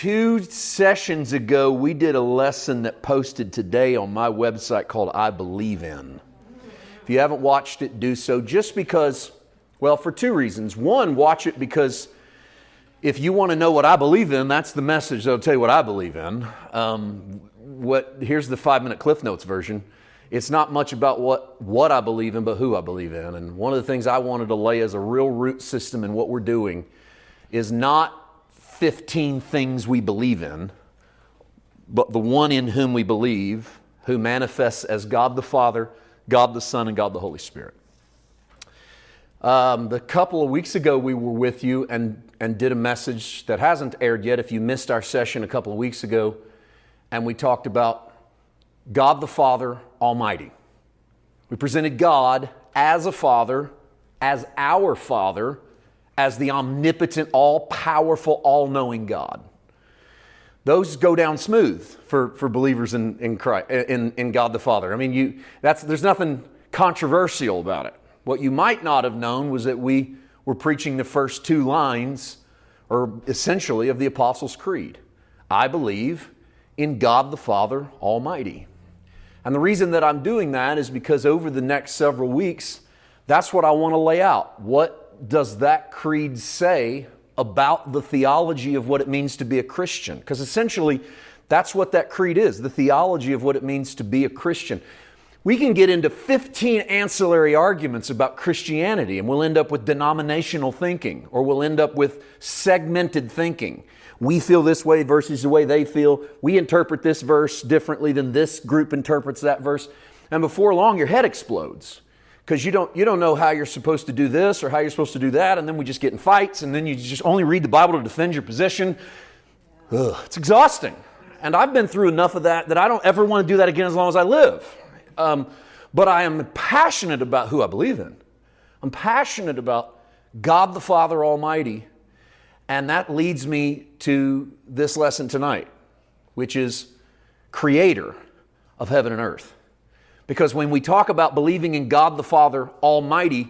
two sessions ago, we did a lesson that posted today on my website called I Believe In. If you haven't watched it, do so just because, well, for two reasons. One, watch it because if you want to know what I believe in, that's the message that'll tell you what I believe in. Um, what, here's the five minute Cliff Notes version. It's not much about what, what I believe in, but who I believe in. And one of the things I wanted to lay as a real root system in what we're doing is not 15 things we believe in, but the one in whom we believe, who manifests as God the Father, God the Son, and God the Holy Spirit. Um, the couple of weeks ago, we were with you and, and did a message that hasn't aired yet. If you missed our session a couple of weeks ago, and we talked about God the Father Almighty. We presented God as a Father, as our Father, as the omnipotent, all powerful, all knowing God. Those go down smooth for, for believers in, in, Christ, in, in God the Father. I mean, you, that's, there's nothing controversial about it. What you might not have known was that we were preaching the first two lines, or essentially, of the Apostles' Creed I believe in God the Father Almighty. And the reason that I'm doing that is because over the next several weeks, that's what I want to lay out. What does that creed say about the theology of what it means to be a Christian? Because essentially, that's what that creed is the theology of what it means to be a Christian we can get into 15 ancillary arguments about Christianity and we'll end up with denominational thinking or we'll end up with segmented thinking. We feel this way versus the way they feel. We interpret this verse differently than this group interprets that verse. And before long, your head explodes because you don't, you don't know how you're supposed to do this or how you're supposed to do that. And then we just get in fights and then you just only read the Bible to defend your position. Ugh, it's exhausting. And I've been through enough of that that I don't ever want to do that again as long as I live. Um, but I am passionate about who I believe in. I'm passionate about God the Father Almighty. And that leads me to this lesson tonight, which is creator of heaven and earth. Because when we talk about believing in God the Father Almighty,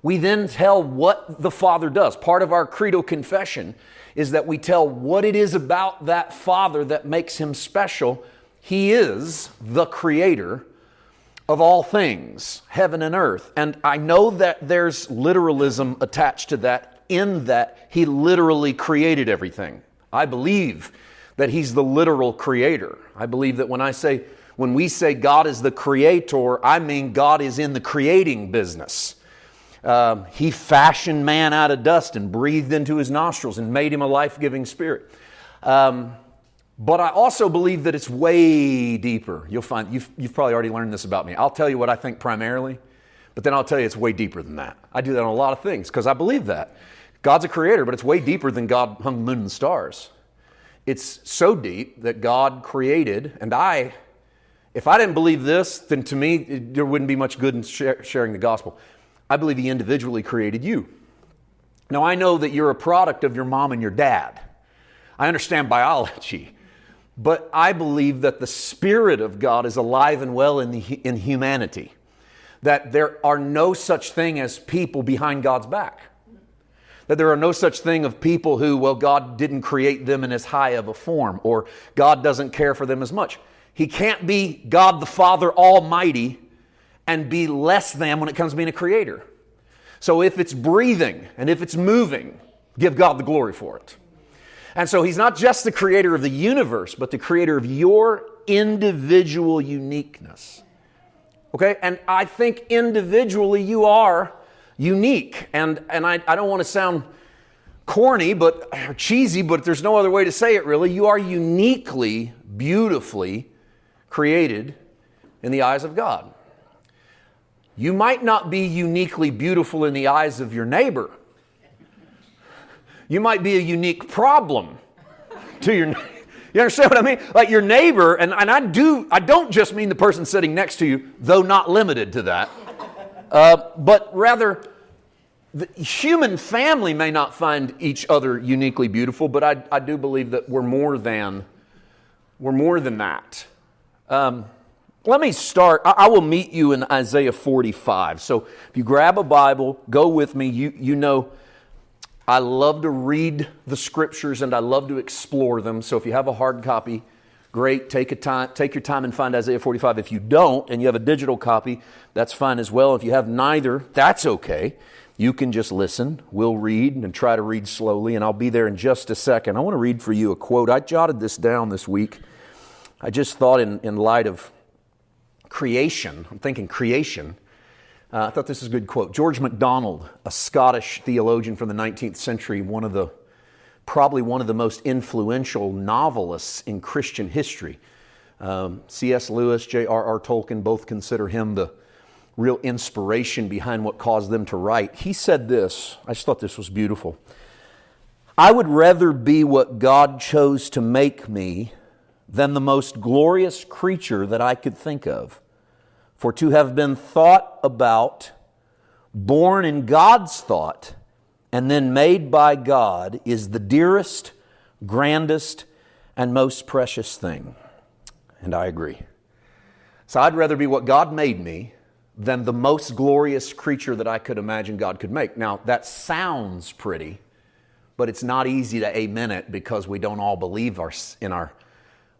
we then tell what the Father does. Part of our credo confession is that we tell what it is about that Father that makes him special. He is the creator of all things, heaven and earth. And I know that there's literalism attached to that, in that he literally created everything. I believe that he's the literal creator. I believe that when I say, when we say God is the creator, I mean God is in the creating business. Um, he fashioned man out of dust and breathed into his nostrils and made him a life giving spirit. Um, but I also believe that it's way deeper. You'll find, you've, you've probably already learned this about me. I'll tell you what I think primarily, but then I'll tell you it's way deeper than that. I do that on a lot of things because I believe that. God's a creator, but it's way deeper than God hung moon and stars. It's so deep that God created, and I, if I didn't believe this, then to me, it, there wouldn't be much good in sharing the gospel. I believe He individually created you. Now, I know that you're a product of your mom and your dad. I understand biology. But I believe that the Spirit of God is alive and well in, the, in humanity. That there are no such thing as people behind God's back. That there are no such thing of people who, well, God didn't create them in as high of a form, or God doesn't care for them as much. He can't be God the Father Almighty and be less than when it comes to being a creator. So if it's breathing and if it's moving, give God the glory for it. And so he's not just the creator of the universe, but the creator of your individual uniqueness. Okay? And I think individually you are unique. And, and I, I don't want to sound corny but cheesy, but there's no other way to say it really. You are uniquely, beautifully created in the eyes of God. You might not be uniquely beautiful in the eyes of your neighbor you might be a unique problem to your you understand what I mean? Like your neighbor, and, and I do, I don't just mean the person sitting next to you, though not limited to that, uh, but rather the human family may not find each other uniquely beautiful, but I, I do believe that we're more than, we're more than that. Um, let me start. I, I will meet you in Isaiah 45. So if you grab a Bible, go with me. You, you know I love to read the scriptures and I love to explore them. So if you have a hard copy, great. Take, a time, take your time and find Isaiah 45. If you don't and you have a digital copy, that's fine as well. If you have neither, that's okay. You can just listen. We'll read and try to read slowly, and I'll be there in just a second. I want to read for you a quote. I jotted this down this week. I just thought, in, in light of creation, I'm thinking creation. Uh, I thought this is a good quote. George MacDonald, a Scottish theologian from the 19th century, one of the probably one of the most influential novelists in Christian history. Um, C.S. Lewis, J.R.R. Tolkien both consider him the real inspiration behind what caused them to write. He said this, I just thought this was beautiful. I would rather be what God chose to make me than the most glorious creature that I could think of. For to have been thought about, born in God's thought, and then made by God is the dearest, grandest, and most precious thing. And I agree. So I'd rather be what God made me than the most glorious creature that I could imagine God could make. Now, that sounds pretty, but it's not easy to amen it because we don't all believe our, in our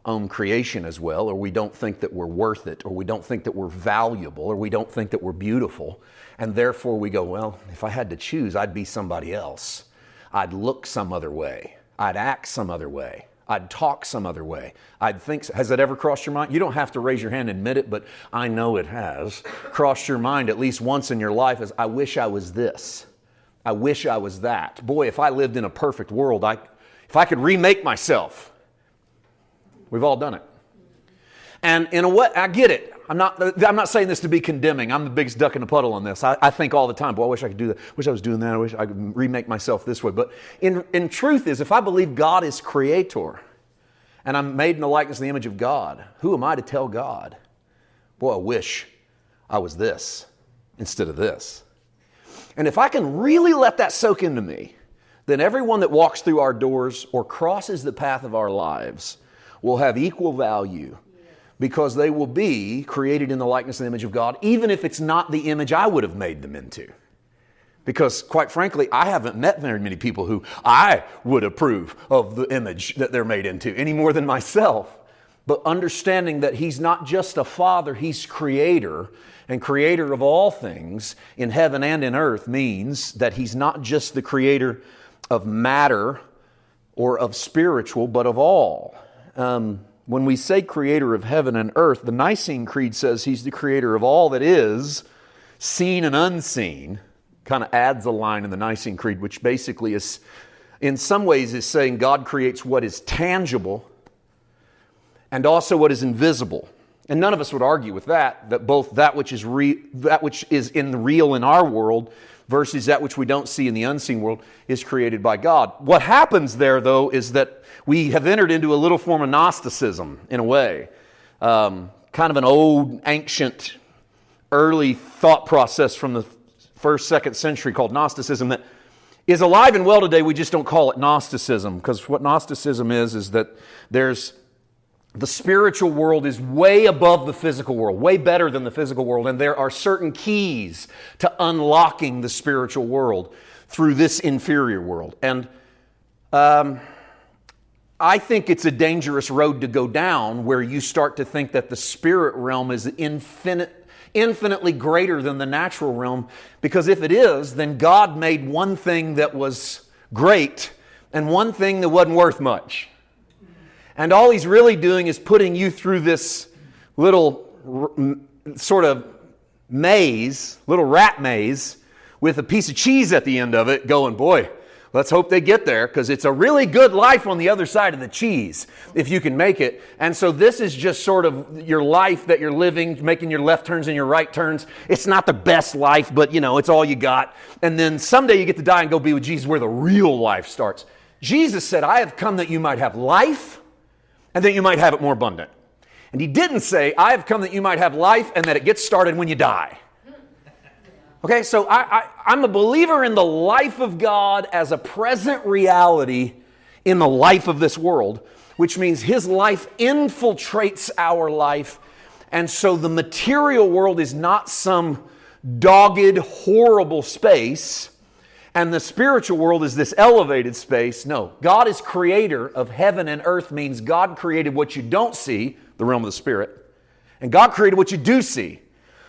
own creation as well, or we don't think that we're worth it, or we don't think that we're valuable, or we don't think that we're beautiful. And therefore we go, well, if I had to choose, I'd be somebody else. I'd look some other way. I'd act some other way. I'd talk some other way. I'd think, has that ever crossed your mind? You don't have to raise your hand and admit it, but I know it has. Crossed your mind at least once in your life as, I wish I was this. I wish I was that. Boy, if I lived in a perfect world, I, if I could remake myself, We've all done it. And in a way, I get it. I'm not, I'm not saying this to be condemning. I'm the biggest duck in the puddle on this. I, I think all the time, boy, I wish I could do that. I wish I was doing that. I wish I could remake myself this way. But in, in truth is, if I believe God is creator and I'm made in the likeness and the image of God, who am I to tell God, boy, I wish I was this instead of this? And if I can really let that soak into me, then everyone that walks through our doors or crosses the path of our lives will have equal value because they will be created in the likeness and image of God, even if it's not the image I would have made them into. Because, quite frankly, I haven't met very many people who I would approve of the image that they're made into any more than myself. But understanding that He's not just a Father, He's Creator, and Creator of all things in heaven and in earth means that He's not just the Creator of matter or of spiritual, but of all um, when we say creator of heaven and earth, the Nicene Creed says he's the creator of all that is, seen and unseen. Kind of adds a line in the Nicene Creed, which basically is, in some ways, is saying God creates what is tangible and also what is invisible. And none of us would argue with that, that both that which is, re- that which is in the real in our world versus that which we don't see in the unseen world is created by God. What happens there, though, is that we have entered into a little form of Gnosticism in a way, um, kind of an old, ancient, early thought process from the first, second century called Gnosticism that is alive and well today. We just don't call it Gnosticism because what Gnosticism is, is that there's the spiritual world is way above the physical world, way better than the physical world, and there are certain keys to unlocking the spiritual world through this inferior world. And um, I think it's a dangerous road to go down where you start to think that the spirit realm is infinite, infinitely greater than the natural realm, because if it is, then God made one thing that was great and one thing that wasn't worth much. And all he's really doing is putting you through this little sort of maze, little rat maze, with a piece of cheese at the end of it, going, boy, let's hope they get there because it's a really good life on the other side of the cheese if you can make it. And so this is just sort of your life that you're living, making your left turns and your right turns. It's not the best life, but you know, it's all you got. And then someday you get to die and go be with Jesus where the real life starts. Jesus said, I have come that you might have life and that you might have it more abundant. And he didn't say, I have come that you might have life and that it gets started when you die. Okay, so I, am a believer in the life of God as a present reality in the life of this world, which means his life infiltrates our life. And so the material world is not some dogged, horrible space. And the spiritual world is this elevated space. No, God is creator of heaven and earth means God created what you don't see, the realm of the spirit, and God created what you do see,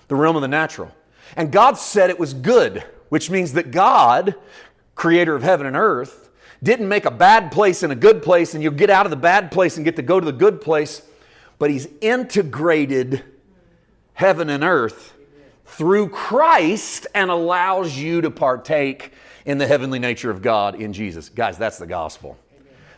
the realm of the natural. And God said it was good, which means that God, creator of heaven and earth, didn't make a bad place and a good place, and you'll get out of the bad place and get to go to the good place, but He's integrated heaven and earth through Christ and allows you to partake in the heavenly nature of God in Jesus. Guys, that's the gospel.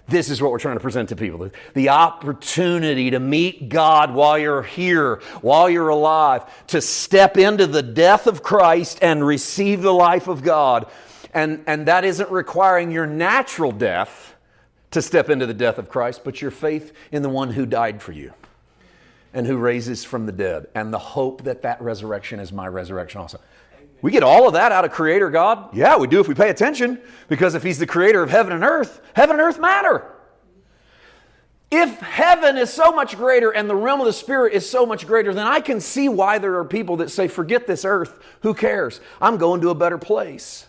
This is what we're trying to present to people the opportunity to meet God while you're here, while you're alive, to step into the death of Christ and receive the life of God. And, and that isn't requiring your natural death to step into the death of Christ, but your faith in the one who died for you and who raises from the dead, and the hope that that resurrection is my resurrection also. We get all of that out of Creator God? Yeah, we do if we pay attention, because if He's the creator of heaven and earth, heaven and earth matter. If heaven is so much greater and the realm of the Spirit is so much greater, then I can see why there are people that say, forget this earth, who cares? I'm going to a better place.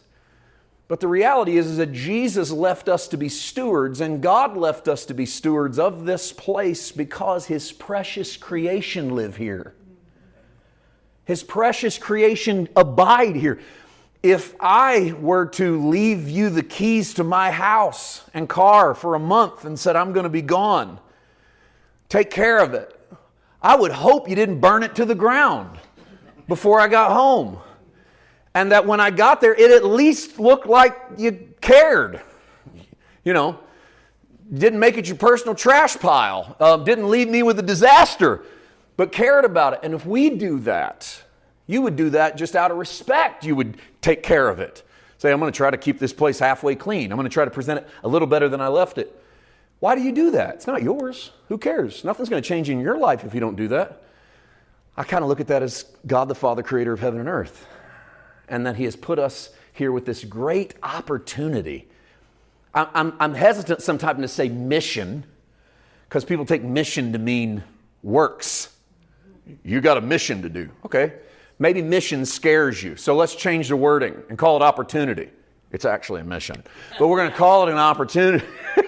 But the reality is, is that Jesus left us to be stewards, and God left us to be stewards of this place because His precious creation live here. His precious creation abide here. If I were to leave you the keys to my house and car for a month and said, I'm going to be gone, take care of it, I would hope you didn't burn it to the ground before I got home and that when I got there, it at least looked like you cared. You know, didn't make it your personal trash pile, uh, didn't leave me with a disaster, but cared about it. And if we do that, you would do that just out of respect. You would take care of it. Say, I'm going to try to keep this place halfway clean. I'm going to try to present it a little better than I left it. Why do you do that? It's not yours. Who cares? Nothing's going to change in your life if you don't do that. I kind of look at that as God the Father, creator of heaven and earth and that He has put us here with this great opportunity. I'm, I'm hesitant sometimes to say mission because people take mission to mean works. You got a mission to do. Okay. Maybe mission scares you. So let's change the wording and call it opportunity. It's actually a mission. But we're going to call it an opportunity.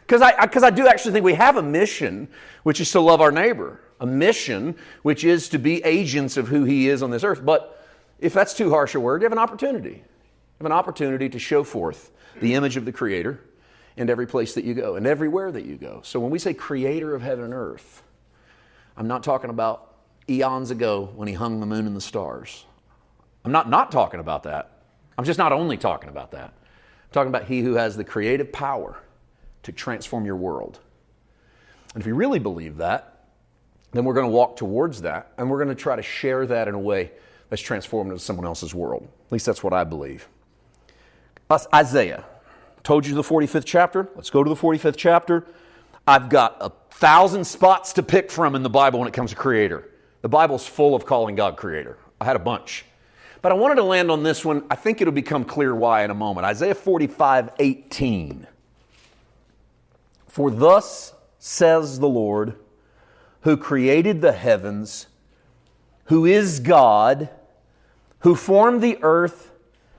Because I, I, I do actually think we have a mission, which is to love our neighbor. A mission, which is to be agents of who he is on this earth. But if that's too harsh a word, you have an opportunity. You have an opportunity to show forth the image of the Creator in every place that you go and everywhere that you go. So when we say Creator of heaven and earth, I'm not talking about eons ago when He hung the moon and the stars. I'm not not talking about that. I'm just not only talking about that. I'm talking about He who has the creative power to transform your world. And if you really believe that, then we're going to walk towards that and we're going to try to share that in a way that's transformative to someone else's world. At least that's what I believe. Us, Isaiah. Told you the 45th chapter. Let's go to the 45th chapter. I've got a thousand spots to pick from in the Bible when it comes to creator. The Bible's full of calling God creator. I had a bunch. But I wanted to land on this one. I think it'll become clear why in a moment. Isaiah 45, 18. For thus says the Lord, who created the heavens, who is God, who formed the earth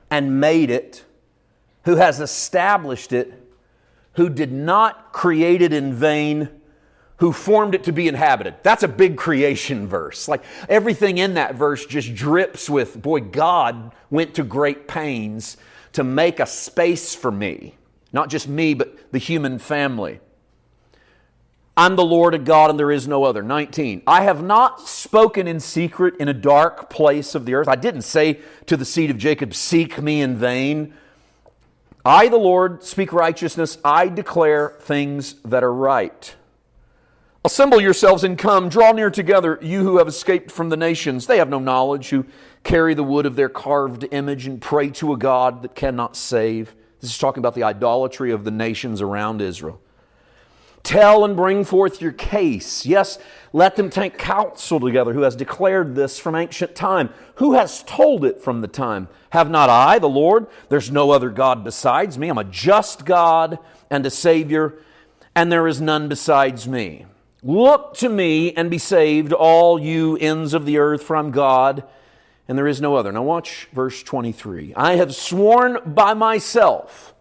and made it, who has established it, who did not create it in vain, who formed it to be inhabited. That's a big creation verse. Like everything in that verse just drips with, boy, God went to great pains to make a space for me. Not just me, but the human family. I'm the Lord of God and there is no other. 19. I have not spoken in secret in a dark place of the earth. I didn't say to the seed of Jacob, Seek me in vain. I, the Lord, speak righteousness. I declare things that are right. Assemble yourselves and come. Draw near together, you who have escaped from the nations. They have no knowledge, who carry the wood of their carved image and pray to a God that cannot save. This is talking about the idolatry of the nations around Israel. Tell and bring forth your case. Yes, let them take counsel together who has declared this from ancient time. Who has told it from the time? Have not I, the Lord? There's no other God besides me. I'm a just God and a Savior, and there is none besides me. Look to me and be saved, all you ends of the earth, from God, and there is no other. Now, watch verse 23. I have sworn by myself,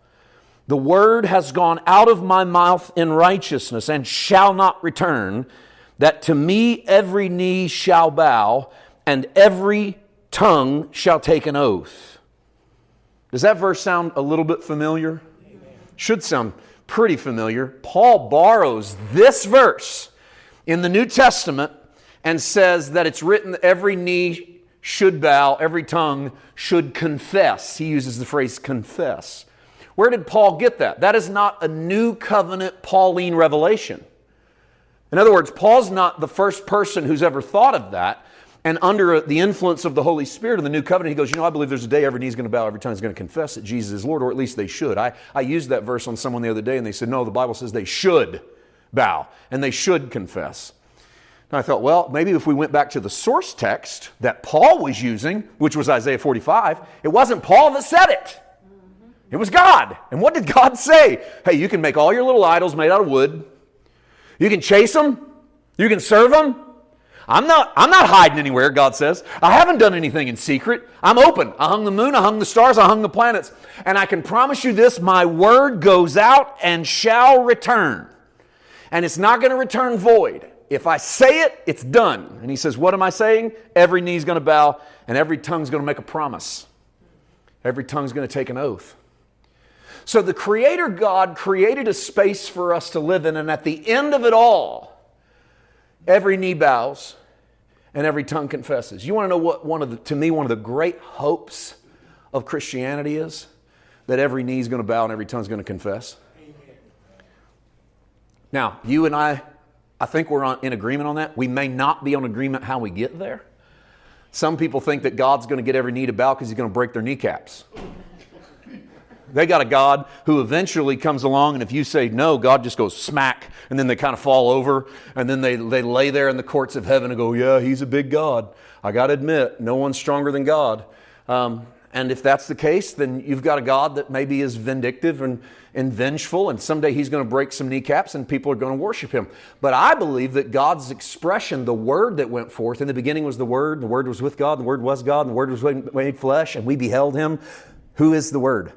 the word has gone out of my mouth in righteousness and shall not return, that to me every knee shall bow and every tongue shall take an oath. Does that verse sound a little bit familiar? Amen. Should sound pretty familiar. Paul borrows this verse in the New Testament and says that it's written that every knee should bow, every tongue should confess. He uses the phrase confess. Where did Paul get that? That is not a new covenant Pauline revelation. In other words, Paul's not the first person who's ever thought of that. And under the influence of the Holy Spirit in the new covenant, he goes, You know, I believe there's a day every knee is going to bow, every tongue is going to confess that Jesus is Lord, or at least they should. I, I used that verse on someone the other day, and they said, No, the Bible says they should bow, and they should confess. And I thought, well, maybe if we went back to the source text that Paul was using, which was Isaiah 45, it wasn't Paul that said it. It was God. And what did God say? Hey, you can make all your little idols made out of wood. You can chase them. You can serve them. I'm not, I'm not hiding anywhere, God says. I haven't done anything in secret. I'm open. I hung the moon, I hung the stars, I hung the planets. And I can promise you this my word goes out and shall return. And it's not going to return void. If I say it, it's done. And he says, What am I saying? Every knee's going to bow and every tongue's going to make a promise. Every tongue's going to take an oath. So the Creator God created a space for us to live in, and at the end of it all, every knee bows and every tongue confesses. You want to know what one of the, to me, one of the great hopes of Christianity is? That every knee is going to bow and every tongue is going to confess. Now, you and I, I think we're on, in agreement on that. We may not be on agreement how we get there. Some people think that God's going to get every knee to bow because he's going to break their kneecaps. They got a God who eventually comes along, and if you say no, God just goes smack, and then they kind of fall over, and then they, they lay there in the courts of heaven and go, Yeah, he's a big God. I got to admit, no one's stronger than God. Um, and if that's the case, then you've got a God that maybe is vindictive and, and vengeful, and someday he's going to break some kneecaps and people are going to worship him. But I believe that God's expression, the word that went forth, in the beginning was the Word, the Word was with God, the Word was God, and the Word was made flesh, and we beheld him. Who is the Word?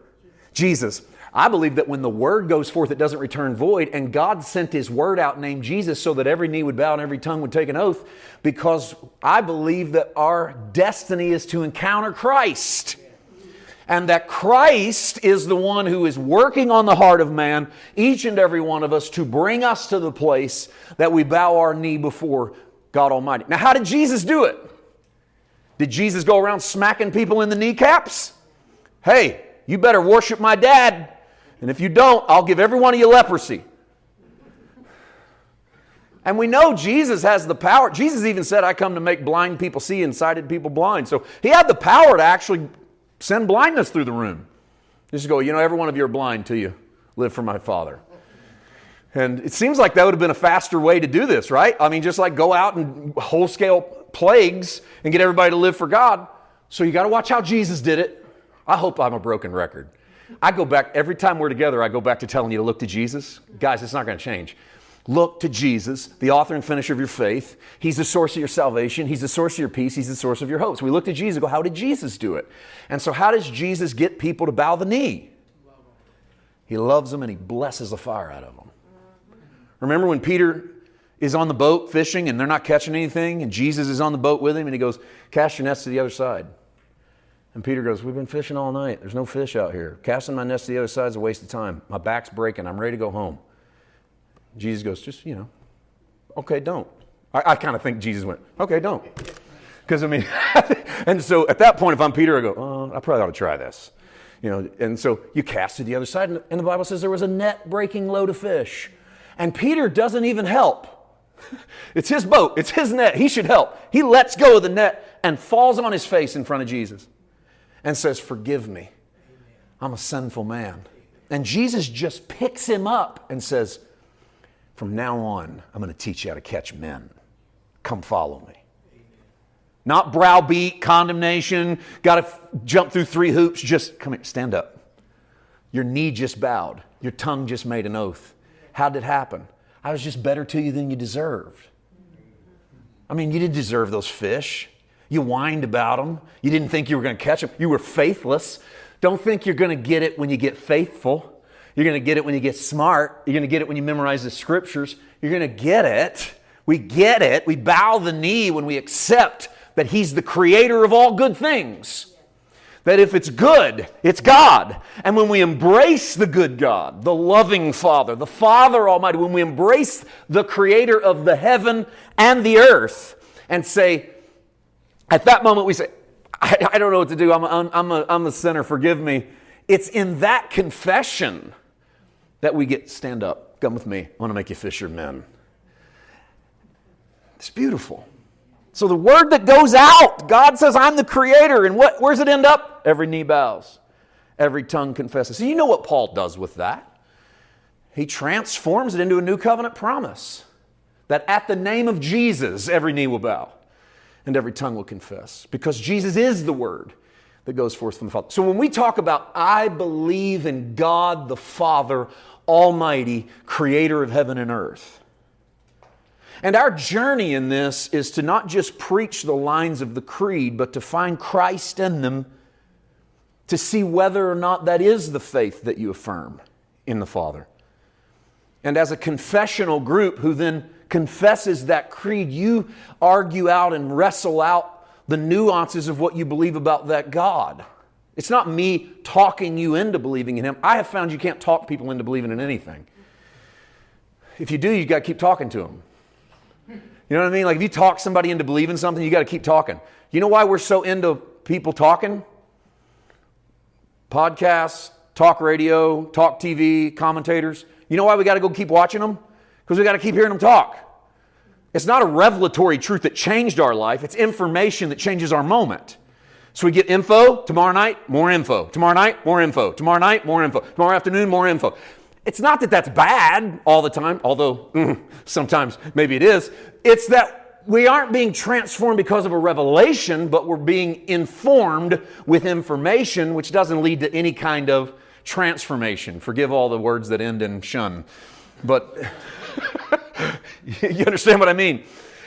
Jesus. I believe that when the word goes forth, it doesn't return void, and God sent his word out named Jesus so that every knee would bow and every tongue would take an oath, because I believe that our destiny is to encounter Christ. And that Christ is the one who is working on the heart of man, each and every one of us, to bring us to the place that we bow our knee before God Almighty. Now, how did Jesus do it? Did Jesus go around smacking people in the kneecaps? Hey, you better worship my dad. And if you don't, I'll give every one of you leprosy. And we know Jesus has the power. Jesus even said, I come to make blind people see and sighted people blind. So he had the power to actually send blindness through the room. Just go, you know, every one of you are blind till you live for my Father. And it seems like that would have been a faster way to do this, right? I mean, just like go out and whole scale plagues and get everybody to live for God. So you got to watch how Jesus did it. I hope I'm a broken record. I go back, every time we're together, I go back to telling you to look to Jesus. Guys, it's not going to change. Look to Jesus, the author and finisher of your faith. He's the source of your salvation. He's the source of your peace. He's the source of your hopes. We look to Jesus go, how did Jesus do it? And so, how does Jesus get people to bow the knee? He loves them and he blesses the fire out of them. Remember when Peter is on the boat fishing and they're not catching anything, and Jesus is on the boat with him and he goes, Cast your nets to the other side. And Peter goes, We've been fishing all night. There's no fish out here. Casting my nets to the other side is a waste of time. My back's breaking. I'm ready to go home. Jesus goes, Just, you know, okay, don't. I, I kind of think Jesus went, Okay, don't. Because, I mean, and so at that point, if I'm Peter, I go, Oh, I probably ought to try this. You know, and so you cast to the other side, and the Bible says there was a net breaking load of fish. And Peter doesn't even help. It's his boat, it's his net. He should help. He lets go of the net and falls on his face in front of Jesus and says, Forgive me. I'm a sinful man. And Jesus just picks him up and says, From now on, I'm going to teach you how to catch men. Come follow me. Not browbeat, condemnation, got to f- jump through three hoops. Just come here, stand up. Your knee just bowed, your tongue just made an oath. How did it happen? I was just better to you than you deserved. I mean, you didn't deserve those fish. You whined about them. You didn't think you were going to catch them. You were faithless. Don't think you're going to get it when you get faithful. You're going to get it when you get smart. You're going to get it when you memorize the scriptures. You're going to get it. We get it. We bow the knee when we accept that He's the creator of all good things. That if it's good, it's God. And when we embrace the good God, the loving Father, the Father Almighty, when we embrace the creator of the heaven and the earth and say, at that moment we say, I, I don't know what to do. I'm, a, I'm, a, I'm the sinner. Forgive me. It's in that confession that we get stand up. Come with me. I want to make you fishermen. It's beautiful. So the word that goes out, God says, I'm the creator. And what, where's it end up? Every knee bows, every tongue confesses. So you know what Paul does with that? He transforms it into a new covenant promise that at the name of Jesus, every knee will bow and every tongue will confess. Because Jesus is the word that goes forth from the Father. So when we talk about, I believe in God the Father Almighty, creator of heaven and earth. And our journey in this is to not just preach the lines of the creed, but to find Christ in them to see whether or not that is the faith that you affirm in the Father. And as a confessional group who then confesses that creed, you argue out and wrestle out the nuances of what you believe about that God. It's not me talking you into believing in Him. I have found you can't talk people into believing in anything. If you do, you got to keep talking to them. You know what I mean? Like if you talk somebody into believing something, you got to keep talking. You know why we're so into people talking? Podcasts, talk radio, talk TV, commentators. You know why we got to go keep watching them? Because we got to keep hearing them talk. It's not a revelatory truth that changed our life, it's information that changes our moment. So we get info, tomorrow night, more info. Tomorrow night, more info. Tomorrow night, more info. Tomorrow afternoon, more info. It's not that that's bad all the time, although mm, sometimes maybe it is. It's that we aren't being transformed because of a revelation, but we're being informed with information, which doesn't lead to any kind of transformation. Forgive all the words that end in shun. But you understand what I mean?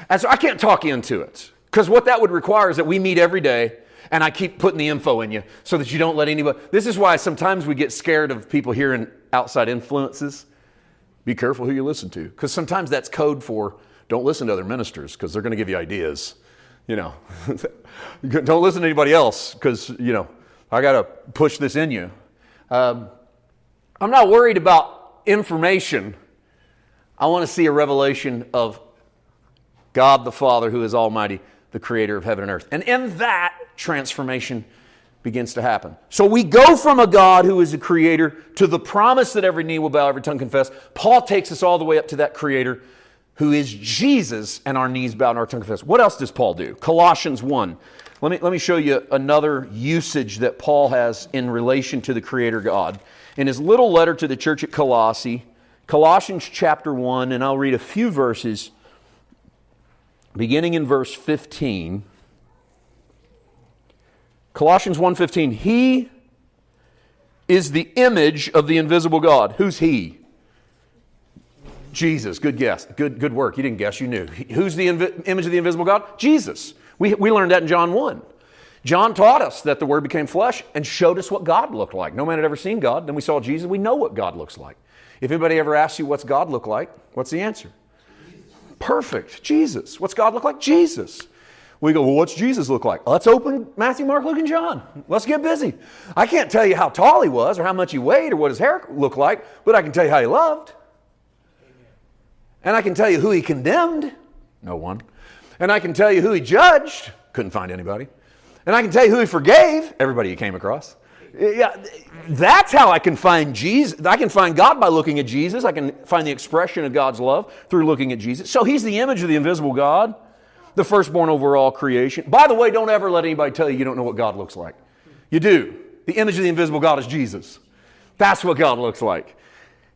And so I can't talk into it. Because what that would require is that we meet every day and I keep putting the info in you so that you don't let anybody. This is why sometimes we get scared of people hearing outside influences. Be careful who you listen to, because sometimes that's code for don't listen to other ministers because they're going to give you ideas. You know, don't listen to anybody else because you know I got to push this in you. Um, I'm not worried about information. I want to see a revelation of God the Father, who is Almighty, the Creator of heaven and earth, and in that transformation begins to happen. So we go from a God who is a creator to the promise that every knee will bow, every tongue confess. Paul takes us all the way up to that creator who is Jesus, and our knees bow and our tongue confess. What else does Paul do? Colossians 1. Let me, let me show you another usage that Paul has in relation to the Creator God. In his little letter to the church at Colossae, Colossians chapter 1, and I'll read a few verses beginning in verse 15. Colossians 1:15, he is the image of the invisible God. Who's he? Jesus. Good guess. Good, good work. You didn't guess, you knew. Who's the invi- image of the invisible God? Jesus. We, we learned that in John 1. John taught us that the Word became flesh and showed us what God looked like. No man had ever seen God. Then we saw Jesus. We know what God looks like. If anybody ever asks you what's God look like, what's the answer? Perfect. Jesus. What's God look like? Jesus. We go, well, what's Jesus look like? Let's open Matthew, Mark, Luke, and John. Let's get busy. I can't tell you how tall he was or how much he weighed or what his hair looked like, but I can tell you how he loved. And I can tell you who he condemned. No one. And I can tell you who he judged. Couldn't find anybody. And I can tell you who he forgave. Everybody he came across. Yeah, that's how I can find Jesus. I can find God by looking at Jesus. I can find the expression of God's love through looking at Jesus. So he's the image of the invisible God the firstborn over all creation. By the way, don't ever let anybody tell you you don't know what God looks like. You do. The image of the invisible God is Jesus. That's what God looks like.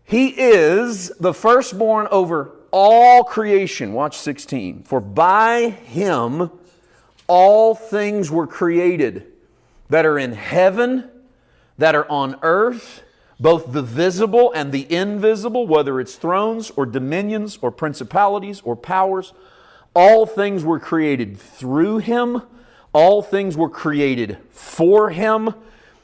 He is the firstborn over all creation. Watch 16. For by him all things were created that are in heaven, that are on earth, both the visible and the invisible, whether it's thrones or dominions or principalities or powers all things were created through him, All things were created for him.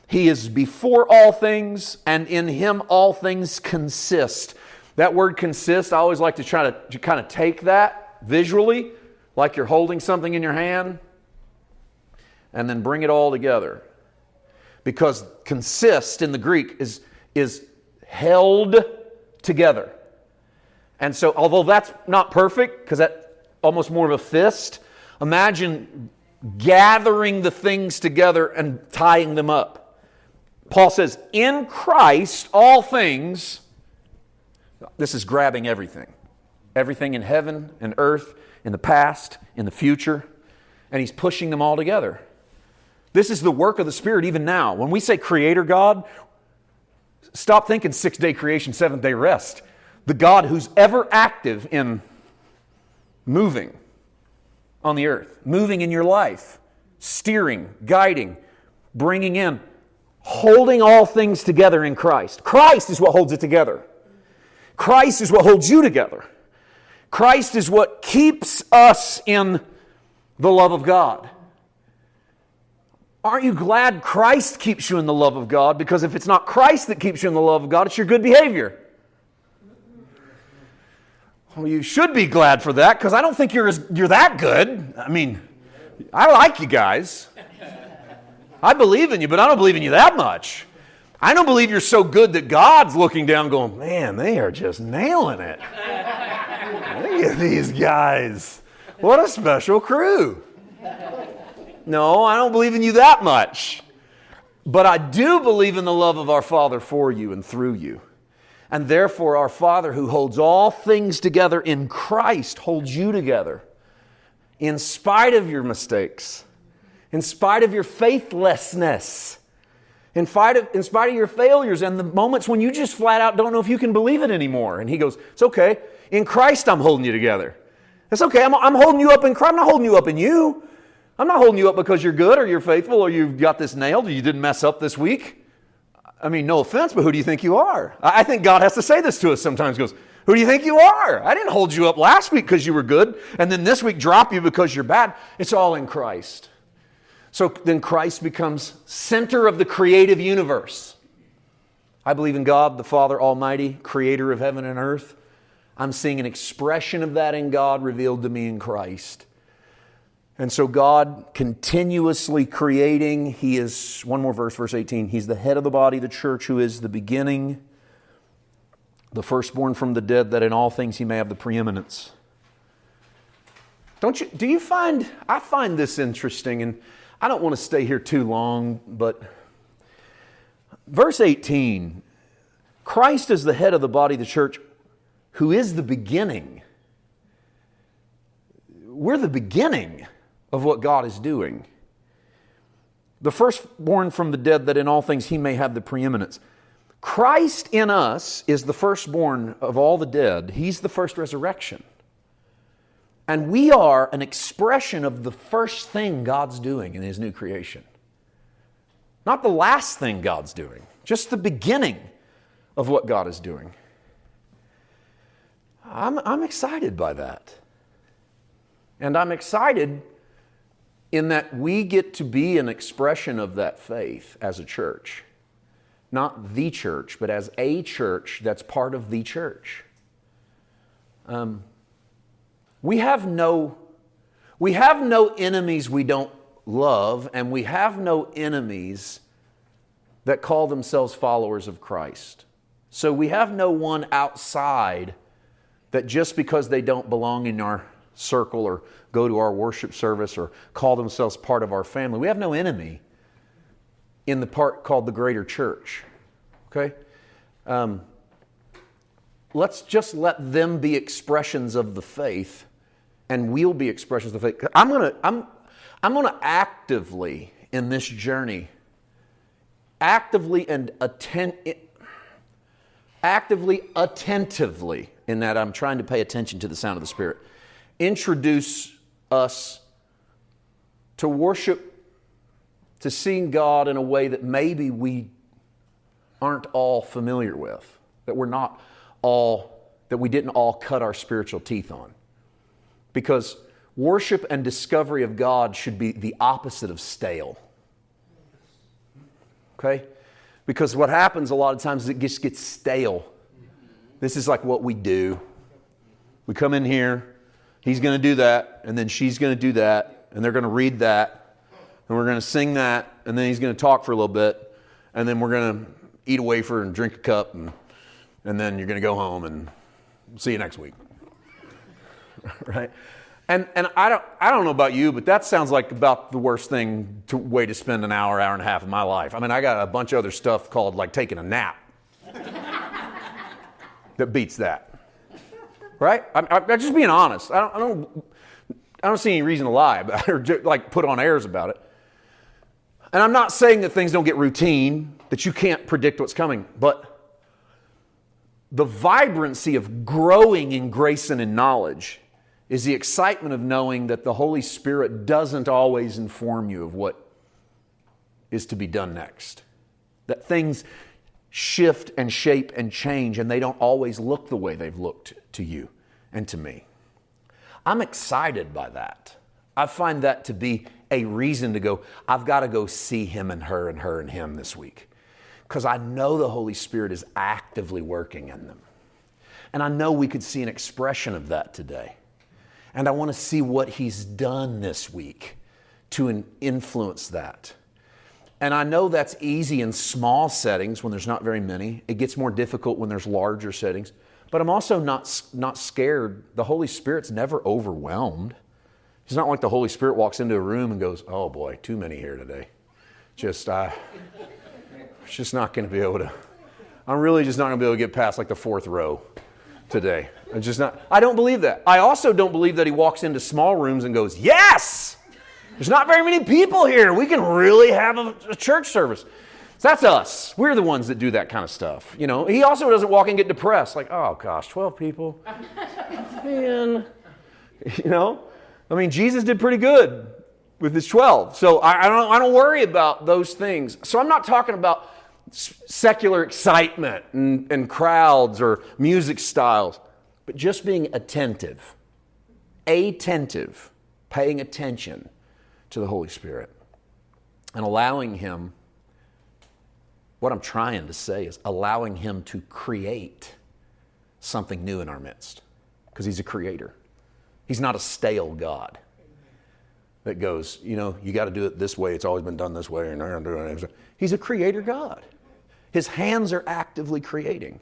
He is before all things, and in him all things consist. That word consist, I always like to try to, to kind of take that visually, like you're holding something in your hand, and then bring it all together. Because consist in the Greek is, is held together. And so, although that's not perfect, because that's almost more of a fist, imagine gathering the things together and tying them up. Paul says, In Christ, all things, this is grabbing everything. Everything in heaven and earth, in the past, in the future, and he's pushing them all together. This is the work of the Spirit even now. When we say Creator God, stop thinking six day creation, seventh day rest. The God who's ever active in moving on the earth, moving in your life, steering, guiding, bringing in, holding all things together in Christ. Christ is what holds it together. Christ is what holds you together. Christ is what keeps us in the love of God. Aren't you glad Christ keeps you in the love of God? Because if it's not Christ that keeps you in the love of God, it's your good behavior. Well, you should be glad for that because I don't think you're, as, you're that good. I mean, I like you guys. I believe in you, but I don't believe in you that much. I don't believe you're so good that God's looking down going, man, they are just nailing it. Look at these guys. What a special crew. No, I don't believe in you that much. But I do believe in the love of our Father for you and through you. And therefore, our Father who holds all things together in Christ holds you together in spite of your mistakes, in spite of your faithlessness, in spite of, in spite of your failures, and the moments when you just flat out don't know if you can believe it anymore. And He goes, It's okay. In Christ, I'm holding you together. It's okay. I'm, I'm holding you up in Christ. I'm not holding you up in you. I'm not holding you up because you're good or you're faithful or you've got this nailed or you didn't mess up this week. I mean, no offense, but who do you think you are? I think God has to say this to us sometimes. He goes, Who do you think you are? I didn't hold you up last week because you were good, and then this week drop you because you're bad. It's all in Christ. So then Christ becomes center of the creative universe. I believe in God, the Father Almighty, creator of heaven and earth. I'm seeing an expression of that in God revealed to me in Christ. And so God continuously creating, He is, one more verse, verse 18, He's the head of the body, the church, who is the beginning, the firstborn from the dead, that in all things He may have the preeminence. Don't you, do you find, I find this interesting, and I don't want to stay here too long, but verse 18, Christ is the head of the body, the church, who is the beginning. We're the beginning of what God is doing. The firstborn from the dead, that in all things he may have the preeminence. Christ in us is the firstborn of all the dead. He's the first resurrection. And we are an expression of the first thing God's doing in his new creation. Not the last thing God's doing, just the beginning of what God is doing. I'm, I'm excited by that. And I'm excited in that we get to be an expression of that faith as a church. Not the church, but as a church that's part of the church. Um, we have no we have no enemies we don't love, and we have no enemies that call themselves followers of Christ. So we have no one outside that just because they don't belong in our circle or go to our worship service or call themselves part of our family. We have no enemy in the part called the greater church. Okay? Um, let's just let them be expressions of the faith and we'll be expressions of the faith. I'm going to I'm I'm going to actively in this journey actively and atten- actively attentively in that I'm trying to pay attention to the sound of the spirit introduce us to worship, to seeing God in a way that maybe we aren't all familiar with, that we're not all, that we didn't all cut our spiritual teeth on. Because Worship and discovery of God should be the opposite of stale. Okay? Because what happens a lot of times is it just gets stale. This is like what we do. We come in here, he's going to do that, and then she's going to do that, and they're going to read that, and we're going to sing that, and then he's going to talk for a little bit, and then we're going to eat a wafer and drink a cup, and, and then you're going to go home and see you next week. right? And, and I, don't, I don't know about you, but that sounds like about the worst thing to, way to spend an hour, hour and a half of my life. I mean, I got a bunch of other stuff called like taking a nap that beats that. Right? I'm, I'm, just being honest. I don't, I, don't, I don't see any reason to lie or like put on airs about it. And I'm not saying that things don't get routine, that you can't predict what's coming, but the vibrancy of growing in grace and in knowledge is the excitement of knowing that the Holy Spirit doesn't always inform you of what is to be done next. That things shift and shape and change, and they don't always look the way they've looked to you and to me. I'm excited by that. I find that to be a reason to go, I've got to go see him and her and her and him this week. Because I know the Holy Spirit is actively working in them. And I know we could see an expression of that today. And I want to see what he's done this week to influence that. And I know that's easy in small settings when there's not very many. It gets more difficult when there's larger settings. But I'm also not, not scared. The Holy Spirit's never overwhelmed. It's not like the Holy Spirit walks into a room and goes, oh boy, too many here today. Just, I, just not going to be able to, I'm really just not going to be able to get past like the fourth row today. I'm just not, I don't believe that. I also don't believe that he walks into small rooms and goes, Yes! There's not very many people here. We can really have a, a church service. So that's us. We're the ones that do that kind of stuff. You know, he also doesn't walk and get depressed, like, oh gosh, 12 people. Man. You know? I mean, Jesus did pretty good with his 12. So I, I, don't, I don't worry about those things. So I'm not talking about secular excitement and, and crowds or music styles, but just being attentive, attentive, paying attention to the Holy Spirit and allowing Him. What I'm trying to say is allowing Him to create something new in our midst because He's a creator. He's not a stale God that goes, you know, you got to do it this way. It's always been done this way, and. He's a creator God. His hands are actively creating.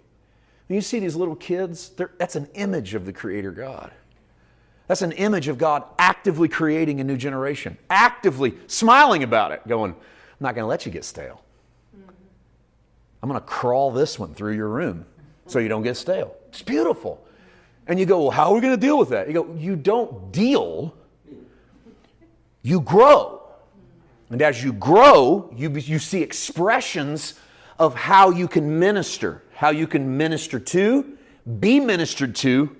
When you see these little kids, that's an image of the Creator God. That's an image of God actively creating a new generation, actively smiling about it, going, I'm not going to let you get stale. I'm going to crawl this one through your room so you don't get stale. It's beautiful. And you go, Well, how are we going to deal with that? You go, You don't deal, you grow. And as you grow, you, you see expressions of how you can minister, how you can minister to, be ministered to,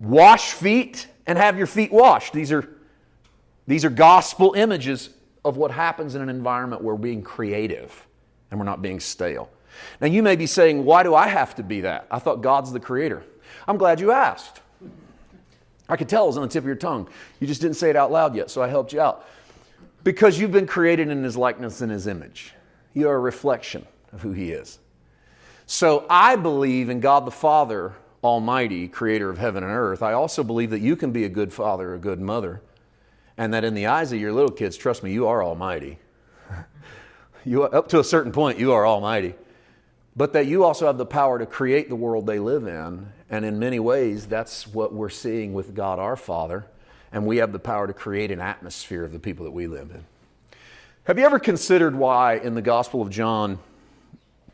wash feet, and have your feet washed. These are, these are gospel images of what happens in an environment where we're being creative and we're not being stale. Now, you may be saying, Why do I have to be that? I thought God's the creator. I'm glad you asked. I could tell it was on the tip of your tongue. You just didn't say it out loud yet, so I helped you out. Because you've been created in His likeness and His image. You are a reflection of who He is. So I believe in God the Father Almighty, creator of heaven and earth. I also believe that you can be a good father, a good mother, and that in the eyes of your little kids, trust me, you are Almighty. you, up to a certain point, you are Almighty. But that you also have the power to create the world they live in. And in many ways, that's what we're seeing with God our Father. And we have the power to create an atmosphere of the people that we live in. Have you ever considered why in the Gospel of John,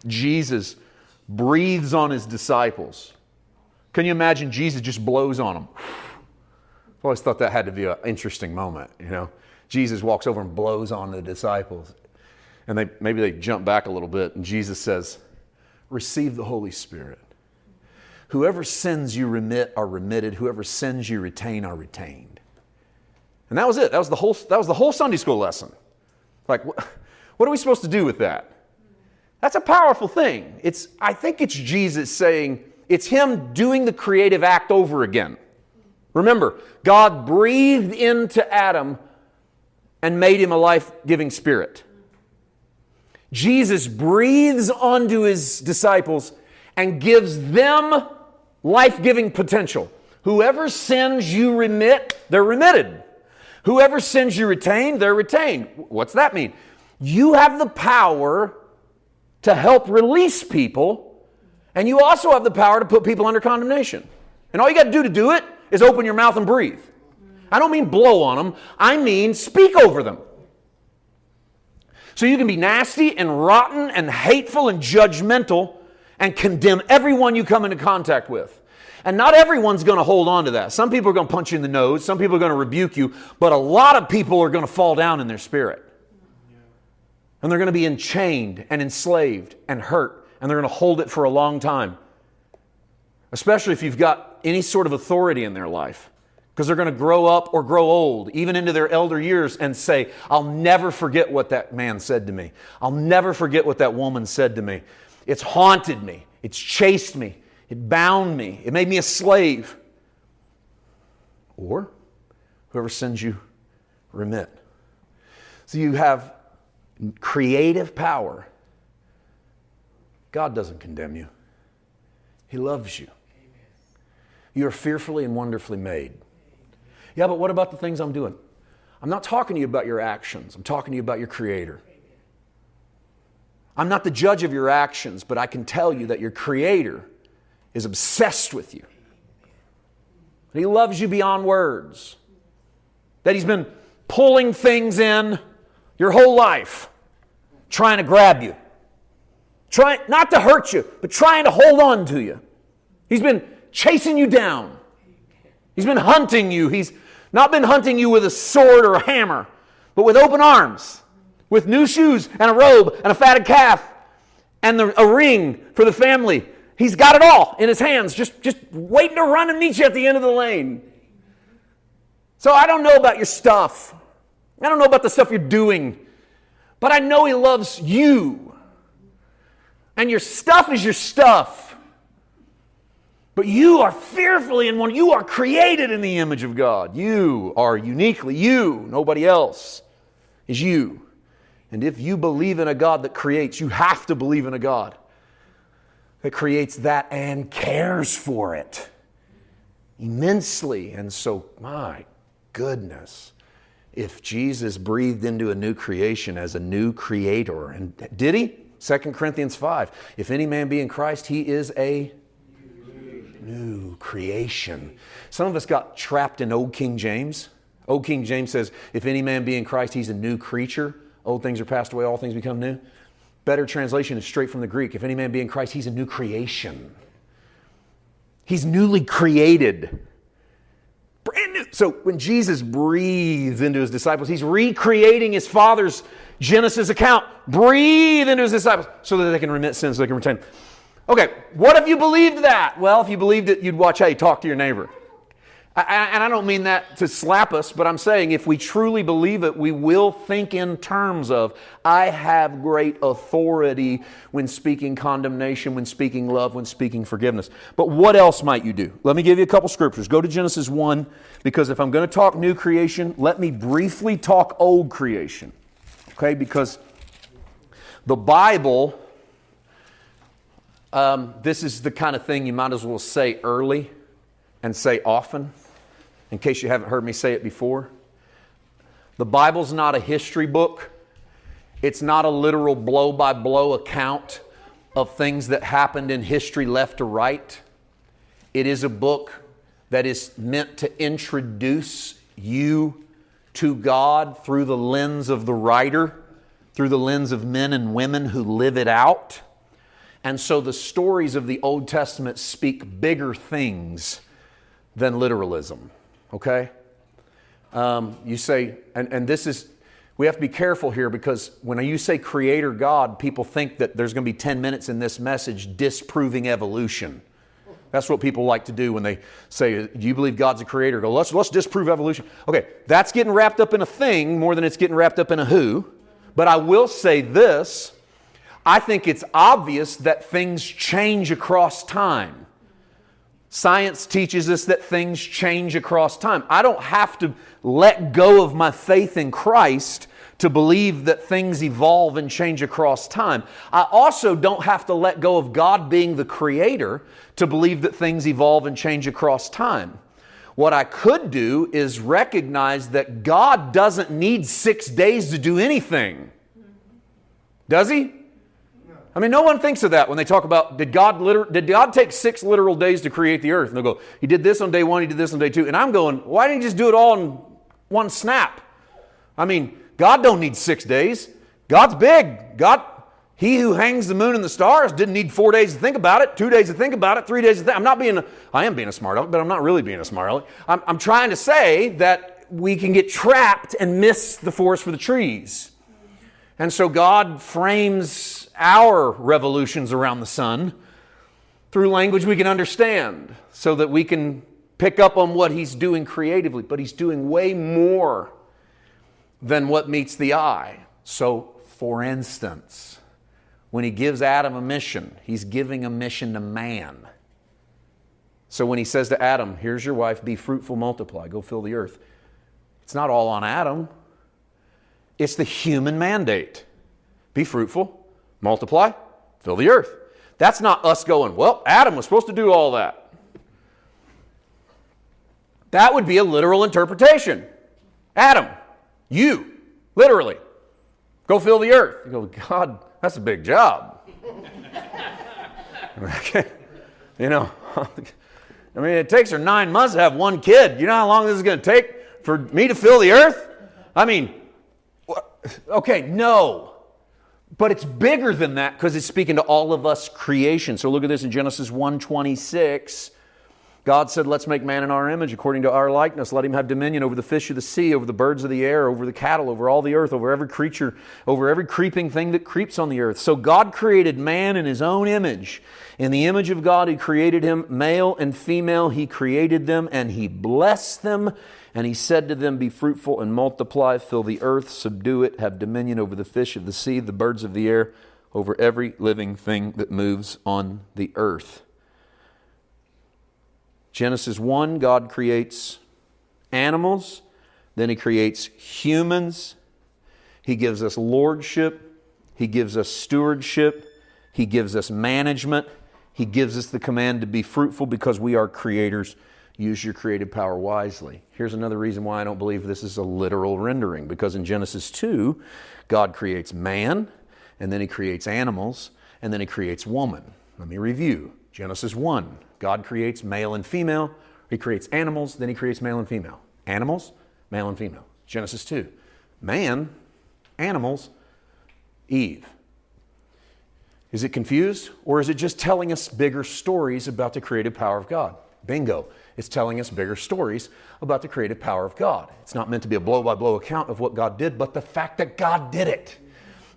Jesus breathes on his disciples. Can you imagine Jesus just blows on them? I've always thought that had to be an interesting moment, you know. Jesus walks over and blows on the disciples. And they maybe they jump back a little bit, and Jesus says, Receive the Holy Spirit. Whoever sins you remit are remitted, whoever sins you retain are retained. And that was it. That was the whole, that was the whole Sunday school lesson. Like, what are we supposed to do with that? That's a powerful thing. It's, I think it's Jesus saying, it's Him doing the creative act over again. Remember, God breathed into Adam and made him a life giving spirit. Jesus breathes onto his disciples and gives them life giving potential. Whoever sins you remit, they're remitted. Whoever sins you retain, they're retained. What's that mean? You have the power to help release people, and you also have the power to put people under condemnation. And all you got to do to do it is open your mouth and breathe. I don't mean blow on them, I mean speak over them. So you can be nasty and rotten and hateful and judgmental and condemn everyone you come into contact with. And not everyone's going to hold on to that. Some people are going to punch you in the nose, some people are going to rebuke you, but a lot of people are going to fall down in their spirit. And they're going to be enchained and enslaved and hurt, and they're going to hold it for a long time. Especially if you've got any sort of authority in their life because they're going to grow up or grow old, even into their elder years, and say, I'll never forget what that man said to me. I'll never forget what that woman said to me. It's haunted me, it's chased me, it bound me, it made me a slave. Or whoever sends you, remit. So you have creative power. God doesn't condemn you, He loves you. You are fearfully and wonderfully made. Yeah, but what about the things I'm doing? I'm not talking to you about your actions, I'm talking to you about your Creator. I'm not the judge of your actions, but I can tell you that your Creator is obsessed with you. He loves you beyond words. That He's been pulling things in your whole life, trying to grab you. Trying not to hurt you, but trying to hold on to you. He's been chasing you down. He's been hunting you. He's not been hunting you with a sword or a hammer, but with open arms, with new shoes and a robe and a fatted calf and the, a ring for the family. He's got it all in his hands, just, just waiting to run and meet you at the end of the lane. So I don't know about your stuff. I don't know about the stuff you're doing, but I know he loves you. And your stuff is your stuff. But you are fearfully and when you are created in the image of God. You are uniquely you. Nobody else is you. And if you believe in a God that creates, you have to believe in a God that creates that and cares for it immensely. And so, my goodness, if Jesus breathed into a new creation as a new creator, and did he? 2 Corinthians 5. If any man be in Christ, he is a new creation. Some of us got trapped in Old King James. Old King James says, If any man be in Christ, he's a new creature. Old things are passed away, all things become new. Better translation is straight from the Greek. If any man be in Christ, he's a new creation. He's newly created. Brand new. So when Jesus breathes into his disciples, he's recreating his Father's Genesis account. Breathe into his disciples so that they can remit sins, so they can retain. Okay, what if you believed that? Well, if you believed it, you'd watch how you talk to your neighbor. I, and I don't mean that to slap us, but I'm saying if we truly believe it, we will think in terms of, I have great authority when speaking condemnation, when speaking love, when speaking forgiveness. But what else might you do? Let me give you a couple scriptures. Go to Genesis 1, because if I'm going to talk new creation, let me briefly talk old creation. Okay, because the Bible um, this is the kind of thing you might as well say early and say often, in case you haven't heard me say it before. The Bible's not a history book, it's not a literal blow by blow account of things that happened in history left to right. It is a book that is meant to introduce you to God through the lens of the writer, through the lens of men and women who live it out. And so the stories of the Old Testament speak bigger things than literalism, okay? Um, you say, and, and this is, we have to be careful here because when you say creator God, people think that there's going to be 10 minutes in this message disproving evolution. That's what people like to do when they say, Do you believe God's a creator? Go, let's, let's disprove evolution. Okay, that's getting wrapped up in a thing more than it's getting wrapped up in a who. But I will say this I think it's obvious that things change across time. Science teaches us that things change across time. I don't have to let go of my faith in Christ to believe that things evolve and change across time. I also don't have to let go of God being the creator to believe that things evolve and change across time. What I could do is recognize that God doesn't need six days to do anything. Does he? I mean, no one thinks of that when they talk about did God, liter- did God take six literal days to create the earth? And they'll go, He did this on day one, He did this on day two. And I'm going, why didn't He just do it all in one snap? I mean, God don't need six days. God's big. God, He who hangs the moon and the stars didn't need four days to think about it, two days to think about it, three days to think. I'm not being, a, I am being a smart aleck, but I'm not really being a smart aleck. I'm, I'm trying to say that we can get trapped and miss the forest for the trees. And so God frames our revolutions around the sun through language we can understand so that we can pick up on what he's doing creatively. But he's doing way more than what meets the eye. So, for instance, when he gives Adam a mission, he's giving a mission to man. So when he says to Adam, Here's your wife, be fruitful, multiply, go fill the earth, it's not all on Adam. It's the human mandate be fruitful, multiply, fill the earth. That's not us going, well, Adam was supposed to do all that. That would be a literal interpretation. Adam, you, literally, go fill the earth. You go, God, that's a big job. you know, I mean, it takes her nine months to have one kid. You know how long this is going to take for me to fill the earth? I mean, okay, no. But it's bigger than that because it's speaking to all of us creation. So look at this in Genesis 1:26. God said, Let's make man in our image, according to our likeness. Let him have dominion over the fish of the sea, over the birds of the air, over the cattle, over all the earth, over every creature, over every creeping thing that creeps on the earth. So God created man in his own image. In the image of God, he created him, male and female, he created them, and he blessed them. And he said to them, Be fruitful and multiply, fill the earth, subdue it, have dominion over the fish of the sea, the birds of the air, over every living thing that moves on the earth. Genesis 1, God creates animals, then He creates humans. He gives us lordship, He gives us stewardship, He gives us management, He gives us the command to be fruitful because we are creators. Use your creative power wisely. Here's another reason why I don't believe this is a literal rendering because in Genesis 2, God creates man, and then He creates animals, and then He creates woman. Let me review. Genesis 1, God creates male and female. He creates animals, then he creates male and female. Animals, male and female. Genesis 2. Man, animals, Eve. Is it confused? Or is it just telling us bigger stories about the creative power of God? Bingo. It's telling us bigger stories about the creative power of God. It's not meant to be a blow by blow account of what God did, but the fact that God did it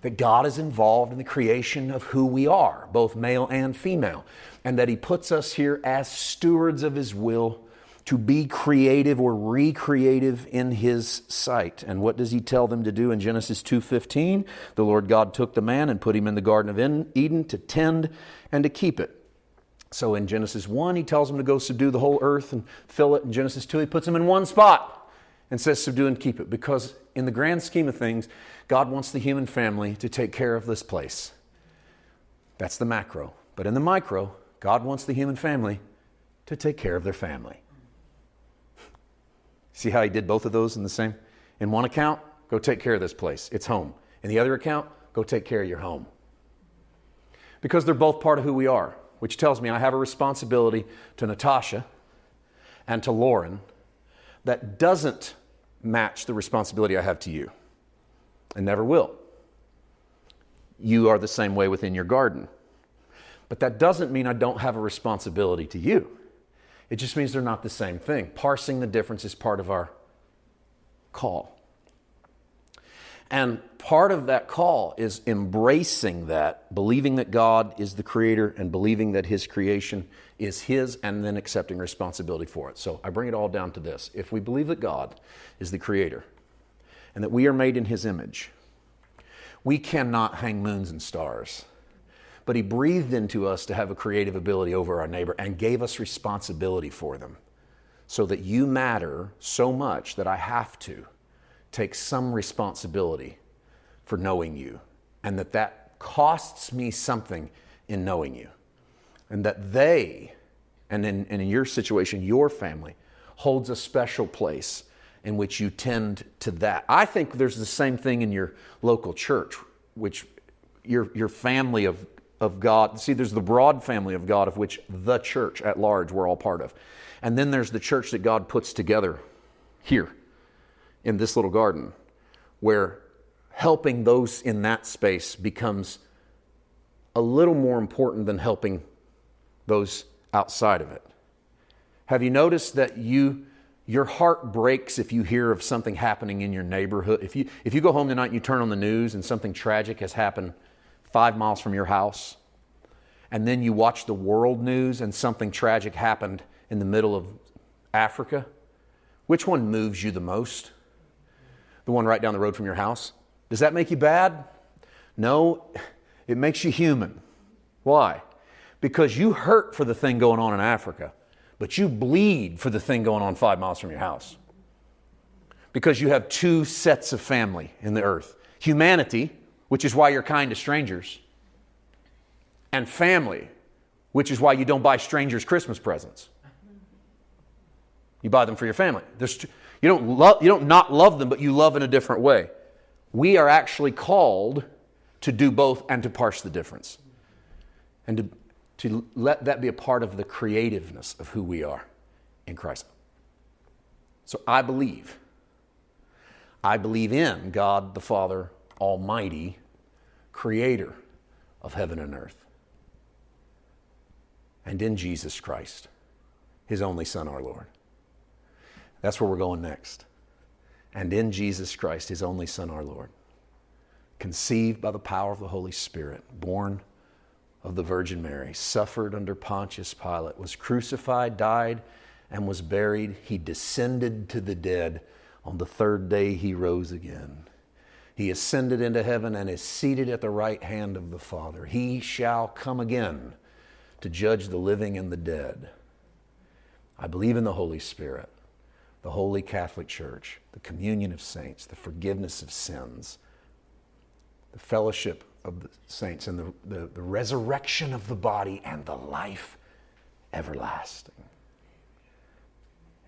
that God is involved in the creation of who we are, both male and female, and that He puts us here as stewards of His will to be creative or recreative in his sight. And what does he tell them to do in Genesis 2:15? The Lord God took the man and put him in the garden of Eden to tend and to keep it. So in Genesis 1 he tells him to go subdue the whole earth and fill it. In Genesis 2 he puts him in one spot and says subdue and keep it because in the grand scheme of things God wants the human family to take care of this place. That's the macro. But in the micro, God wants the human family to take care of their family. See how he did both of those in the same? In one account, go take care of this place. It's home. In the other account, go take care of your home. Because they're both part of who we are, which tells me I have a responsibility to Natasha and to Lauren that doesn't match the responsibility I have to you and never will. You are the same way within your garden. But that doesn't mean I don't have a responsibility to you. It just means they're not the same thing. Parsing the difference is part of our call. And part of that call is embracing that, believing that God is the creator and believing that his creation is his, and then accepting responsibility for it. So I bring it all down to this. If we believe that God is the creator, and that we are made in His image. We cannot hang moons and stars. but He breathed into us to have a creative ability over our neighbor and gave us responsibility for them so that you matter so much that I have to take some responsibility for knowing you and that that costs me something in knowing you and that they and in, and in your situation your family holds a special place in which you tend to that. I think there's the same thing in your local church which your, your family of, of god see there's the broad family of god of which the church at large we're all part of. And then there's the church that god puts together here in this little garden where helping those in that space becomes a little more important than helping those outside of it. Have you noticed that you your heart breaks if you hear of something happening in your neighborhood? If you if you go home tonight and you turn on the news and something tragic has happened 5 miles from your house, and then you watch the world news and something tragic happened in the middle of Africa, which one moves you the most? The one right down the road from your house? Does that make you bad? No, it makes you human. Why? Because you hurt for the thing going on in Africa, but you bleed for the thing going on five miles from your house. Because you have two sets of family in the earth humanity, which is why you're kind to strangers, and family, which is why you don't buy strangers Christmas presents. You buy them for your family. There's, you, don't love, you don't not love them, but you love in a different way we are actually called to do both and to parse the difference. And to, to let that be a part of the creativeness of who we are in Christ. So I believe. I believe in God the Father Almighty, creator of heaven and earth, and in Jesus Christ, his only Son, our Lord. That's where we're going next and in Jesus Christ, his only Son, our Lord, conceived by the power of the Holy Spirit, born of the Virgin Mary, suffered under Pontius Pilate, was crucified, died, and was buried. He descended to the dead. On the third day, he rose again. He ascended into heaven and is seated at the right hand of the Father. He shall come again to judge the living and the dead. I believe in the Holy Spirit the Holy Catholic Church, the communion of saints, the forgiveness of sins, the fellowship of the saints, and the, the, the resurrection of the body and the life everlasting.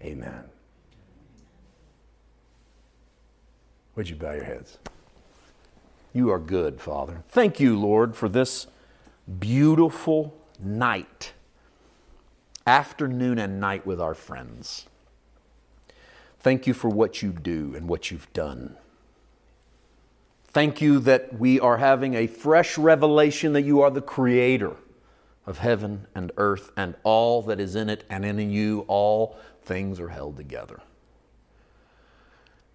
Amen. Would you bow your heads? You are good, Father. Thank you, Lord, for this beautiful night, afternoon and night with our friends. Thank you for what you do and what you've done. Thank you that we are having a fresh revelation that you are the creator of heaven and earth and all that is in it, and in you all things are held together.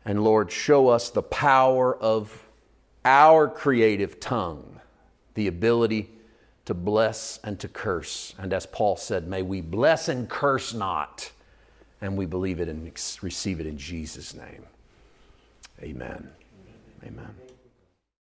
And Lord, show us the power of our creative tongue, the ability to bless and to curse. And as Paul said, may we bless and curse not and we believe it and receive it in Jesus' name. Amen. Amen.